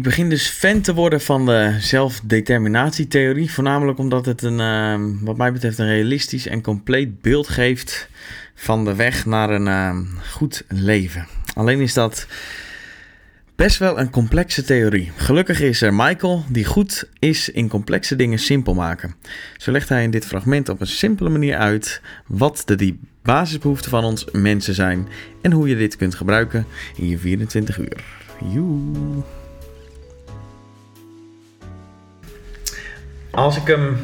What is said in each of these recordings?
Ik begin dus fan te worden van de zelfdeterminatietheorie. Voornamelijk omdat het een, ehm, wat mij betreft, een realistisch en compleet beeld geeft van de weg naar een ehm, goed leven. Alleen is dat best wel een complexe theorie. Gelukkig is er Michael die goed is in complexe dingen simpel maken. Zo legt hij in dit fragment op een simpele manier uit wat de die basisbehoeften van ons mensen zijn en hoe je dit kunt gebruiken in je 24 uur. Joe. Als ik hem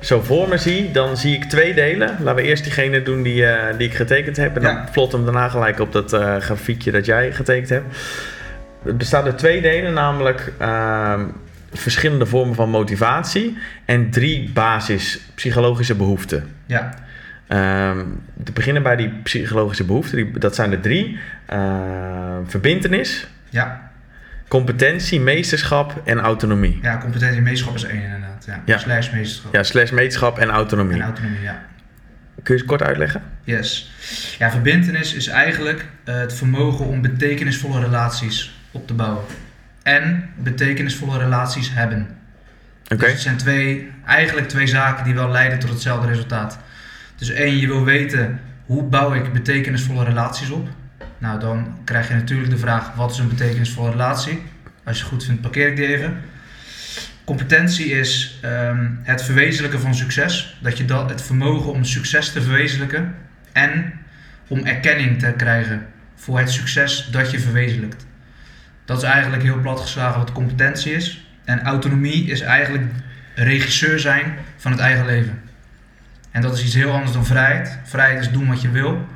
zo voor me zie, dan zie ik twee delen. Laten we eerst diegene doen die, eh, die ik getekend heb. En dan Ja. plot hem daarna gelijk op dat eh, grafiekje dat jij getekend hebt. Het bestaat uit twee delen, namelijk ehm, verschillende vormen van motivatie en drie basis psychologische behoeften. Ja, Ehm, te beginnen bij die psychologische behoeften, die, dat zijn er drie. Ehm, verbintenis, ja, competentie, meesterschap en autonomie. ja, competentie en meesterschap is één inderdaad. Ja. Ja. Slash meesterschap. Ja, slash meesterschap en autonomie. En autonomie, ja. Kun je het kort uitleggen? Yes. Ja, verbintenis is eigenlijk eh, het vermogen om betekenisvolle relaties op te bouwen. En betekenisvolle relaties hebben. Oké. Dus het zijn twee, eigenlijk twee zaken die wel leiden tot hetzelfde resultaat. Dus één, je wil weten hoe bouw ik betekenisvolle relaties op. Nou, dan krijg je natuurlijk de vraag: wat is een betekenisvolle relatie? Als je het goed vindt, parkeer ik die even. Competentie is ehm, het verwezenlijken van succes. Dat je dat, het vermogen om succes te verwezenlijken en om erkenning te krijgen voor het succes dat je verwezenlijkt. Dat is eigenlijk heel plat geslagen wat competentie is. En autonomie is eigenlijk regisseur zijn van het eigen leven. En dat is iets heel anders dan vrijheid. Vrijheid is doen wat je wil,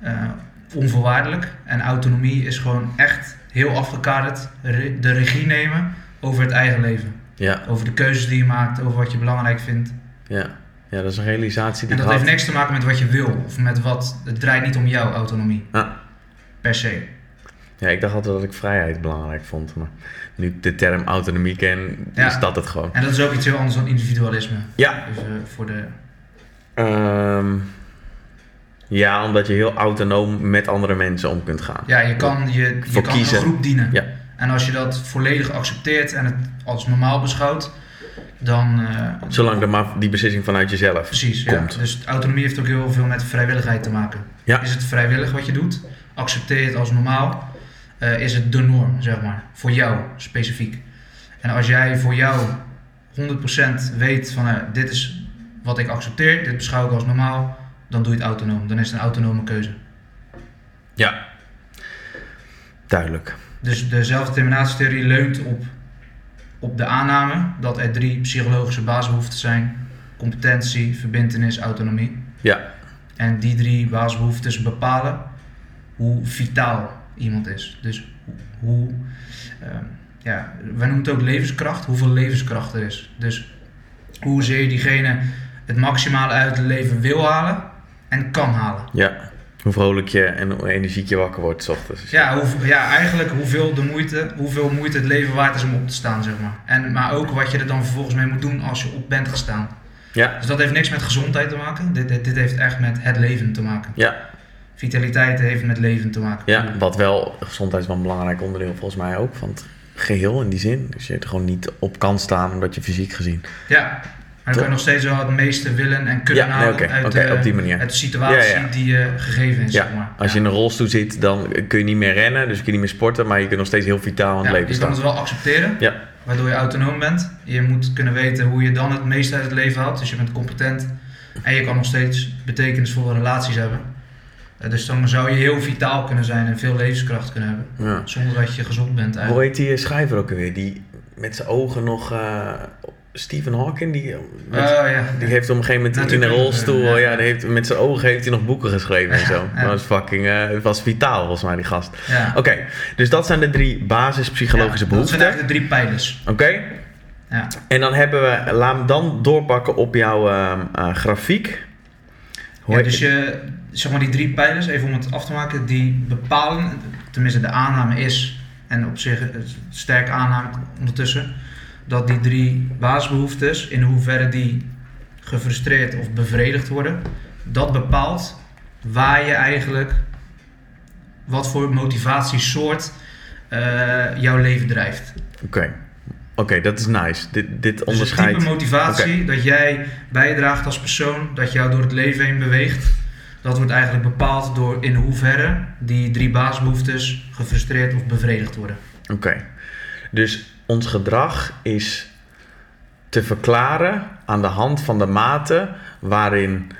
eh, onvoorwaardelijk. En autonomie is gewoon echt heel afgekaderd re- de regie nemen over het eigen leven. Ja, Over de keuzes die je maakt, over wat je belangrijk vindt. ja. ja, dat is een realisatie die En dat heeft niks te maken met wat je wil. Of met wat. Het draait niet om jouw autonomie. Ah. Per se. Ja, ik dacht altijd dat ik vrijheid belangrijk vond. Maar nu ik de term autonomie ken, Ja. is dat het gewoon. En dat is ook iets heel anders dan individualisme. Ja. Even voor de. Ehm, ja, omdat je heel autonoom met andere mensen om kunt gaan. Ja, je kan, je, je kan een groep dienen. Ja. En als je dat volledig accepteert en het als normaal beschouwt, dan. eh, Zolang er maar die beslissing vanuit jezelf Precies, ja. Dus autonomie heeft ook heel veel met vrijwilligheid te maken. Ja. Is het vrijwillig wat je doet? Accepteer je het als normaal? Eh, is het de norm, zeg maar? Voor jou specifiek. En als jij voor jou 100% weet van eh, dit is wat ik accepteer, dit beschouw ik als normaal, dan doe je het autonoom. Dan is het een autonome keuze. Ja. Duidelijk. Dus de zelfdeterminatietheorie leunt op, op de aanname dat er drie psychologische basisbehoeften zijn: competentie, verbintenis, autonomie. Ja. En die drie basisbehoeftes bepalen hoe vitaal iemand is. Dus hoe, hoe ehm, ja, wij noemen het ook levenskracht, hoeveel levenskracht er is. Dus hoezeer diegene het maximale uit het leven wil halen en kan halen. Ja. Hoe vrolijk je en hoe energiek je wakker wordt 's ochtends. Ja, hoe, ja, eigenlijk hoeveel, de moeite, hoeveel moeite het leven waard is om op te staan, zeg maar. En, maar ook wat je er dan vervolgens mee moet doen als je op bent gestaan. Ja. Dus dat heeft niks met gezondheid te maken. Dit, dit, dit heeft echt met het leven te maken. Ja. Vitaliteit heeft met leven te maken. Ja, wat wel, gezondheid is wel een belangrijk onderdeel volgens mij ook van het geheel in die zin. Dus je er gewoon niet op kan staan omdat je fysiek gezien. Ja, maar dan kan nog steeds wel het meeste willen en kunnen Ja, nee, uit, de, op die manier. uit de situatie Ja, ja. die je gegeven is. Ja, zeg maar. Als je in een rolstoel zit, dan kun je niet meer rennen, dus kun je niet meer sporten, maar je kunt nog steeds heel vitaal in het leven je kan staan. het wel accepteren, Ja. waardoor je autonoom bent. Je moet kunnen weten hoe je dan het meeste uit het leven haalt. Dus je bent competent en je kan nog steeds betekenisvolle relaties hebben. Eh, Dus dan zou je heel vitaal kunnen zijn en veel levenskracht kunnen hebben. Zonder dat je gezond bent Hoe eigenlijk. heet die schrijver ook alweer? Die met zijn ogen nog... eh, Stephen Hawking, die, met- Oh, ja. die heeft op een gegeven moment in een rolstoel... ja. Ja, die heeft, met zijn ogen heeft hij nog boeken geschreven en zo. Dat was fucking... eh, het was vitaal volgens mij, die gast. Oké, dus dat zijn de drie basispsychologische Ja, Dat zijn behoeften. eigenlijk de drie pijlers. Oké, Ja. en dan hebben we... Laat hem dan doorpakken op jouw ehm, eh, grafiek. Hoe Ja, dus je, zeg maar die drie pijlers, even om het af te maken, die bepalen, tenminste de aanname is, en op zich een sterke aanname ondertussen, dat die drie basisbehoeftes, in hoeverre die gefrustreerd of bevredigd worden, dat bepaalt waar je eigenlijk, wat voor motivatiesoort eh, jouw leven drijft. Oké. Oké, dat is nice. Dit, dit Dus onderscheidt. het type motivatie dat jij bijdraagt als persoon, dat jou door het leven heen beweegt, dat wordt eigenlijk bepaald door in hoeverre die drie basisbehoeftes gefrustreerd of bevredigd worden. Oké. Dus ons gedrag is te verklaren aan de hand van de mate waarin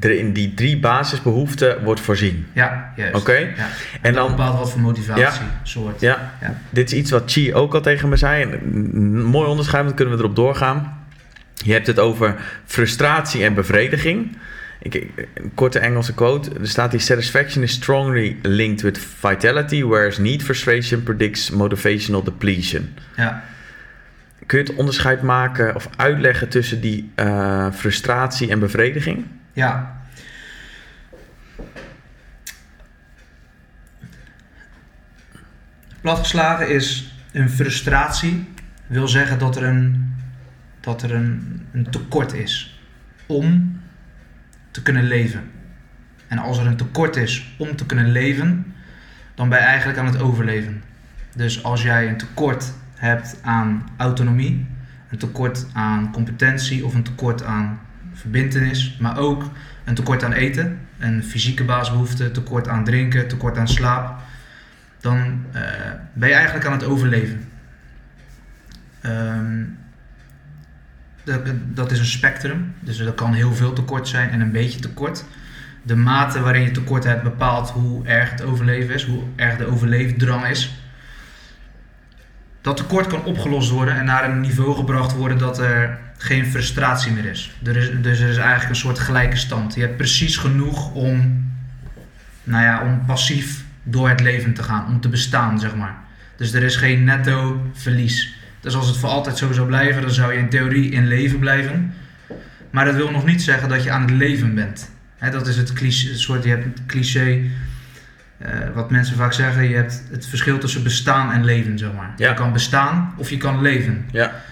er in die drie basisbehoeften wordt voorzien. Ja, juist. Oké. Ja. En dan bepaalt wat voor motivatie soort. ja, Ja. dit is iets wat Chi ook al tegen me zei. En een mooi onderscheid, want kunnen we erop doorgaan. Je hebt het over frustratie en bevrediging. Ik, een korte Engelse quote. Er staat die satisfaction is strongly linked with vitality, whereas need frustration predicts motivational depletion. Ja. Kun je het onderscheid maken of uitleggen tussen die eh, frustratie en bevrediging? Ja. Platgeslagen is een frustratie, wil zeggen dat er een, dat er een, een tekort is om te kunnen leven. En als er een tekort is om te kunnen leven, dan ben je eigenlijk aan het overleven. Dus als jij een tekort hebt aan autonomie, een tekort aan competentie of een tekort aan verbintenis, maar ook een tekort aan eten, een fysieke basisbehoefte, tekort aan drinken, tekort aan slaap, dan eh, ben je eigenlijk aan het overleven. Ehm, dat, is een spectrum, dus er kan heel veel tekort zijn en een beetje tekort. De mate waarin je tekort hebt bepaalt hoe erg het overleven is, hoe erg de overleefdrang is. Dat tekort kan opgelost worden en naar een niveau gebracht worden dat er geen frustratie meer is. Er is dus er is eigenlijk een soort gelijke stand. Je hebt precies genoeg om, nou ja, om passief door het leven te gaan, om te bestaan, zeg maar. Dus er is geen netto verlies. Dus als het voor altijd zo zou blijven, dan zou je in theorie in leven blijven. Maar dat wil nog niet zeggen dat je aan het leven bent. Dat is het cliché, soort, je hebt het cliché, eh, wat mensen vaak zeggen, je hebt het verschil tussen bestaan en leven, zeg maar. Ja. Je kan bestaan of je kan leven. Ja.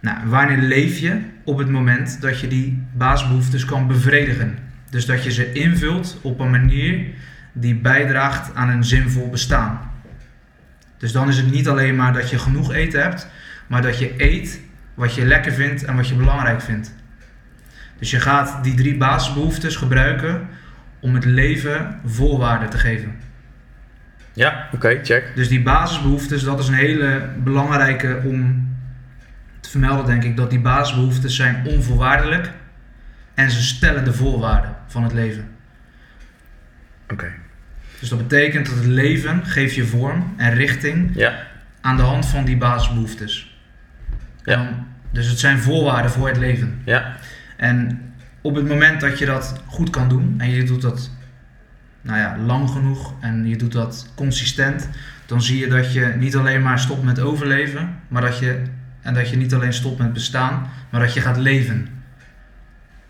Nou, wanneer leef je op het moment dat je die basisbehoeftes kan bevredigen? Dus dat je ze invult op een manier die bijdraagt aan een zinvol bestaan. Dus dan is het niet alleen maar dat je genoeg eten hebt, maar dat je eet wat je lekker vindt en wat je belangrijk vindt. Dus je gaat die drie basisbehoeftes gebruiken om het leven voorwaarde te geven. Ja, oké, check. Dus die basisbehoeftes, dat is een hele belangrijke om te vermelden, denk ik. Dat die basisbehoeftes zijn onvoorwaardelijk en ze stellen de voorwaarden van het leven. Oké. Dus dat betekent dat het leven geeft je vorm en richting Ja. aan de hand van die basisbehoeftes. Ja. En dan- dus het zijn voorwaarden voor het leven. Ja. En op het moment dat je dat goed kan doen en je doet dat nou ja, lang genoeg en je doet dat consistent, dan zie je dat je niet alleen maar stopt met overleven, maar dat je, en dat je niet alleen stopt met bestaan, maar dat je gaat leven.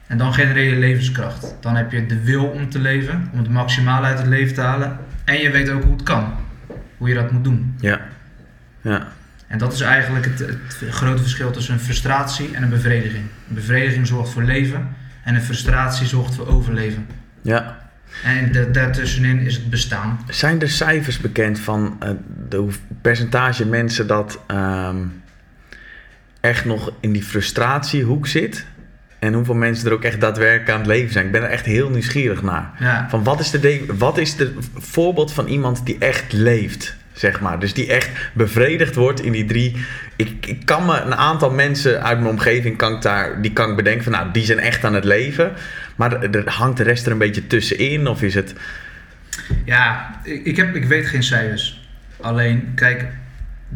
En dan genereer je levenskracht. Dan heb je de wil om te leven, om het maximale uit het leven te halen. En je weet ook hoe het kan, hoe je dat moet doen. Ja. Ja. En dat is eigenlijk het, het grote verschil tussen een frustratie en een bevrediging. Een bevrediging zorgt voor leven en een frustratie zorgt voor overleven. Ja. En da- daartussenin is het bestaan. Zijn er cijfers bekend van eh, de hoe- percentage mensen dat ehm, echt nog in die frustratiehoek zit? En hoeveel mensen er ook echt daadwerkelijk aan het leven zijn? Ik ben er echt heel nieuwsgierig naar. Ja, Van wat is de- wat is de voorbeeld van iemand die echt leeft, zeg maar? Dus die echt bevredigd wordt in die drie. Ik, ik kan me een aantal mensen uit mijn omgeving kan ik daar, die kan ik bedenken van, nou, die zijn echt aan het leven. Maar er, hangt de rest er een beetje tussenin, of is het? ja ik, heb, ik weet geen cijfers. Alleen, kijk,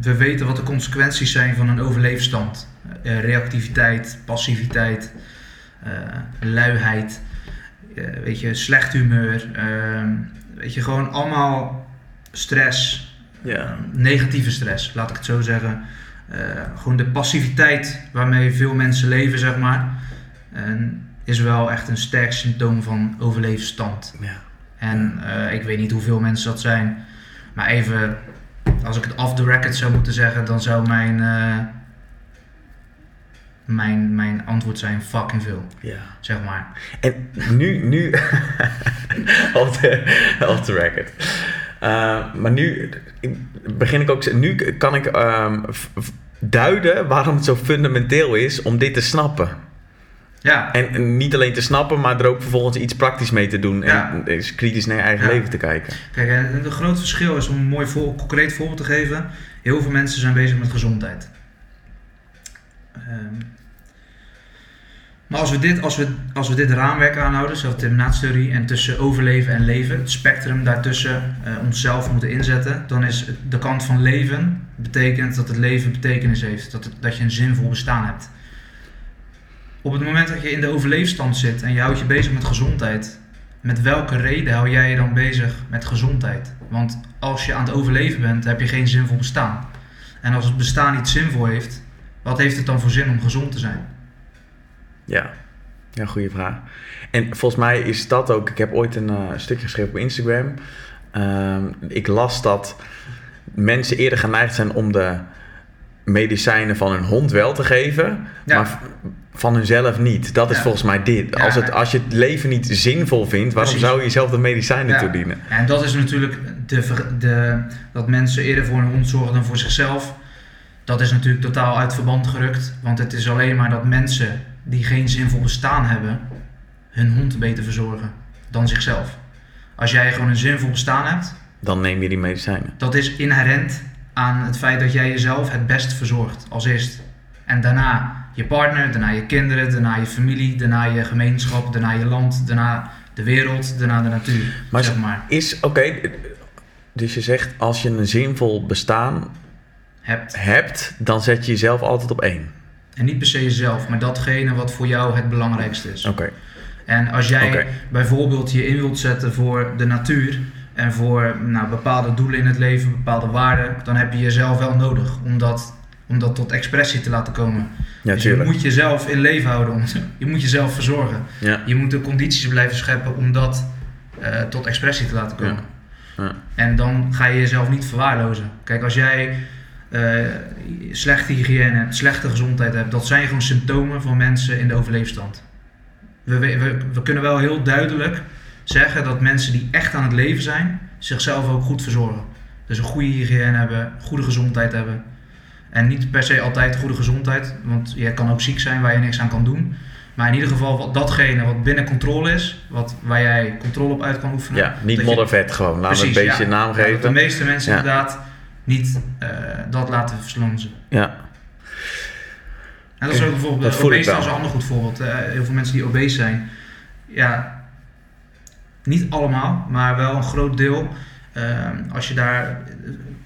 we weten wat de consequenties zijn van een overleefstand. Eh, reactiviteit, passiviteit, eh, luiheid, eh, weet je, slecht humeur. ehm, weet je, gewoon allemaal stress, Ja. negatieve stress, laat ik het zo zeggen. Eh, gewoon de passiviteit waarmee veel mensen leven, zeg maar. En is wel echt een sterk symptoom van overleefstand. ja. En eh, ik weet niet hoeveel mensen dat zijn. Maar even, als ik het off the record zou moeten zeggen, dan zou mijn, eh, mijn, mijn antwoord zijn fucking veel, ja. zeg maar. En nu, nu, off the, off the record. Eh, maar nu begin ik ook. Nu kan ik ehm, duiden waarom het zo fundamenteel is om dit te snappen. Ja. En, niet alleen te snappen, maar er ook vervolgens iets praktisch mee te doen. En eens kritisch naar je eigen leven te kijken. Kijk, en het grote verschil is om een mooi voor, concreet voorbeeld te geven. Heel veel mensen zijn bezig met gezondheid. Um, maar als we dit, als we, als we dit raamwerk aanhouden, en tussen overleven en leven, het spectrum daartussen uh, onszelf moeten inzetten, dan is de kant van leven betekent dat het leven betekenis heeft, dat, het, dat je een zinvol bestaan hebt. Op het moment dat je in de overleefstand zit en je houdt je bezig met gezondheid, met welke reden hou jij je dan bezig met gezondheid? Want als je aan het overleven bent, heb je geen zinvol bestaan. En als het bestaan niet zinvol heeft, wat heeft het dan voor zin om gezond te zijn? Ja, ja, goede vraag. En volgens mij is dat ook. Ik heb ooit een uh, stukje geschreven op Instagram. Uh, ik las dat mensen eerder geneigd zijn om de medicijnen van hun hond wel te geven, maar van hunzelf niet. Dat is volgens mij dit. als, het, als je het leven niet zinvol vindt, waarom zou je jezelf de medicijnen toedienen? en dat is natuurlijk de, de, dat mensen eerder voor een hond zorgen dan voor zichzelf. Dat is natuurlijk totaal uit verband gerukt. Want het is alleen maar dat mensen die geen zinvol bestaan hebben, hun hond beter verzorgen dan zichzelf. Als jij gewoon een zinvol bestaan hebt, dan neem je die medicijnen. Dat is inherent aan het feit dat jij jezelf het best verzorgt als eerst. En daarna je partner, daarna je kinderen, daarna je familie, daarna je gemeenschap, daarna je land, daarna de wereld, daarna de natuur. Maar, zeg maar. is oké. dus je zegt als je een zinvol bestaan hebt. hebt, dan zet je jezelf altijd op één. En niet per se jezelf, maar datgene wat voor jou het belangrijkste is. Oké. En als jij bijvoorbeeld je in wilt zetten voor de natuur en voor nou, bepaalde doelen in het leven, bepaalde waarden, dan heb je jezelf wel nodig om dat, om dat tot expressie te laten komen. Ja, dus je moet jezelf in leven houden, je moet jezelf verzorgen. Ja. Je moet de condities blijven scheppen om dat uh, tot expressie te laten komen. Ja. Ja. En dan ga je jezelf niet verwaarlozen. Kijk, als jij uh, slechte hygiëne hebt, slechte gezondheid hebt, dat zijn gewoon symptomen van mensen in de overleefstand. We, we, we kunnen wel heel duidelijk zeggen dat mensen die echt aan het leven zijn, zichzelf ook goed verzorgen. Dus een goede hygiëne hebben, goede gezondheid hebben. En niet per se altijd goede gezondheid, want je kan ook ziek zijn waar je niks aan kan doen. Maar in ieder geval datgene wat binnen controle is, wat, waar jij controle op uit kan oefenen. Ja, niet moddervet gewoon, laten we een beetje ja, naam geven. de meeste mensen inderdaad niet uh, dat laten verslonzen. Ja. En dat is ook bijvoorbeeld, dat obese is een ander goed voorbeeld. Uh, heel veel mensen die obese zijn, ja, niet allemaal, maar wel een groot deel. Uh, als je daar,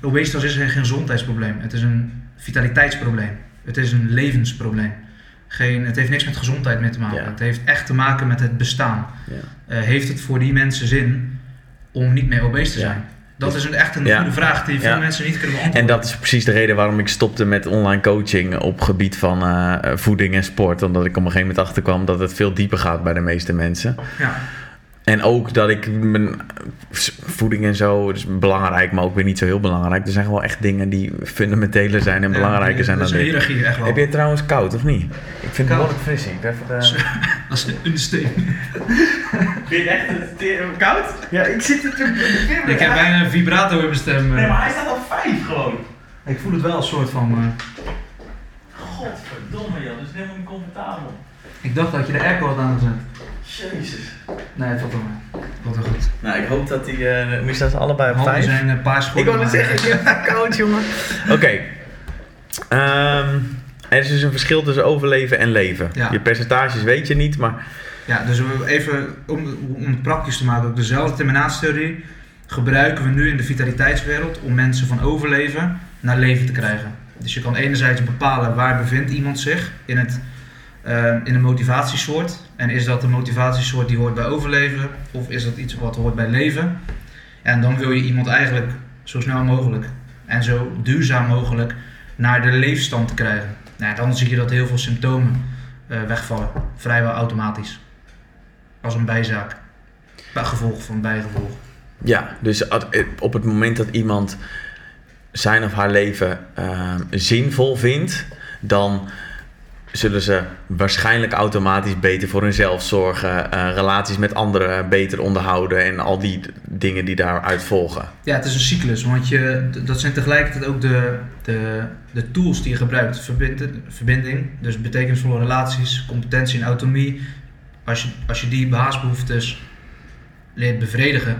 obesitas is geen gezondheidsprobleem, het is een vitaliteitsprobleem. Het is een levensprobleem. Geen, het heeft niks met gezondheid mee te maken. Het heeft echt te maken met het bestaan. Ja. Uh, heeft het voor die mensen zin om niet meer obese te zijn? Dat is een, echt een goede vraag die veel mensen niet kunnen beantwoorden. En dat is precies de reden waarom ik stopte met online coaching op gebied van uh, voeding en sport. Omdat ik op een gegeven moment achterkwam dat het veel dieper gaat bij de meeste mensen. Ja. En ook dat ik mijn voeding en zo, is belangrijk, maar ook weer niet zo heel belangrijk. Er zijn gewoon echt dingen die fundamenteler zijn en belangrijker zijn dan dit. hiërarchie echt wel. Heb je het trouwens koud of niet? Ik vind het behoorlijk fris. Ik even de... Dat is een steen. Vind je echt koud? Ja, ik zit er Ik heb bijna een vibrato in mijn stem. Nee, maar hij staat op 5 gewoon. Ik voel het wel een soort van... Uh... Godverdomme Jan, dus helemaal niet comfortabel. Ik dacht dat je de airco had aangezet. Jezus. Nee, het valt wel mee. Valt wel goed. Nou, ik hoop dat die... Uh, nu staan ze allebei op 5. zijn een paar Ik wou het zeggen, ik heb koud, jongen. Oké. Okay. Um, er is dus een verschil tussen overleven en leven. Ja. Je percentages weet je niet, maar... Ja, dus even om, om het praktisch te maken, ook dezelfde terminatietheorie gebruiken we nu in de vitaliteitswereld om mensen van overleven naar leven te krijgen. Dus je kan enerzijds bepalen waar bevindt iemand zich in het uh, in een motivatiesoort. En is dat een motivatiesoort die hoort bij overleven of is dat iets wat hoort bij leven? En dan wil je iemand eigenlijk zo snel mogelijk en zo duurzaam mogelijk naar de leefstand krijgen. Nou, dan zie je dat heel veel symptomen uh, wegvallen, vrijwel automatisch. Als een bijzaak. Bij gevolg van bijgevolg. Ja, dus op het moment dat iemand zijn of haar leven uh, zinvol vindt, dan zullen ze waarschijnlijk automatisch beter voor hunzelf zorgen, eh, relaties met anderen beter onderhouden en al die dingen die daaruit volgen. Ja, het is een cyclus, want je, dat zijn tegelijkertijd ook de, de, de tools die je gebruikt. Verbinden, verbinding, dus betekenisvolle relaties, competentie en autonomie. Als je, als je die basisbehoeftes leert bevredigen,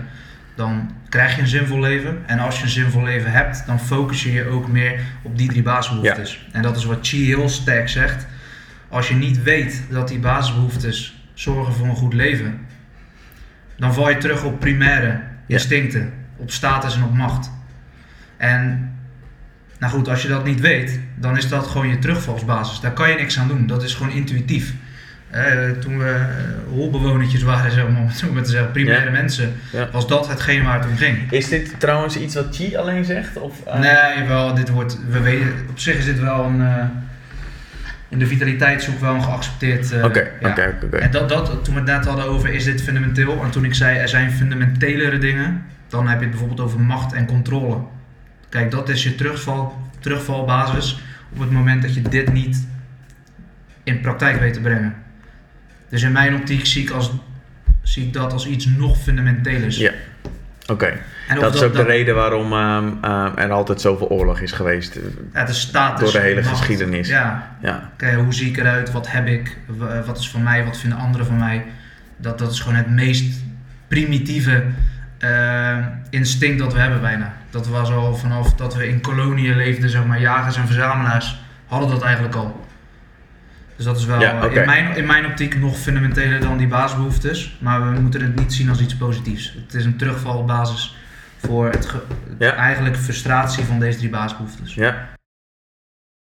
dan krijg je een zinvol leven. En als je een zinvol leven hebt, dan focus je je ook meer op die drie basisbehoeftes. En dat is wat Chi sterk zegt. Als je niet weet dat die basisbehoeftes zorgen voor een goed leven, dan val je terug op primaire instincten, op status en op macht. En nou goed, als je dat niet weet, dan is dat gewoon je terugvalsbasis. Daar kan je niks aan doen. Dat is gewoon intuïtief. Uh, toen we uh, holbewonertjes waren, zeg maar, om het te zeggen, primaire ja. mensen, ja. was dat hetgeen waar het om ging. Is dit trouwens iets wat Chi alleen zegt? Of, uh... Nee, wel, dit wordt, we weten, op zich is dit wel een, in de vitaliteitszoek wel een geaccepteerd... Oké, oké, oké. En dat, dat, toen we het net hadden over, is dit fundamenteel? En toen ik zei, er zijn fundamentelere dingen, dan heb je het bijvoorbeeld over macht en controle. Kijk, dat is je terugval, terugvalbasis op het moment dat je dit niet in praktijk weet te brengen. Dus in mijn optiek zie ik, als, zie ik dat als iets nog fundamenteels. Ja, oké. Dat, dat, is ook de reden waarom um, um, er altijd zoveel oorlog is geweest. Ja, de status. Door de hele macht. geschiedenis. Ja. ja. Kijk, hoe zie ik eruit? Wat heb ik? Wat is van mij? Wat vinden anderen van mij? Dat, dat is gewoon het meest primitieve uh, instinct dat we hebben bijna. Dat was al vanaf dat we in koloniën leefden, zeg maar, jagers en verzamelaars, hadden dat eigenlijk al. Dus dat is wel ja, okay. in, mijn, in mijn optiek nog fundamenteler dan die basisbehoeftes. Maar we moeten het niet zien als iets positiefs. Het is een terugvalbasis voor het, ja. eigenlijk frustratie van deze drie basisbehoeftes. Ja.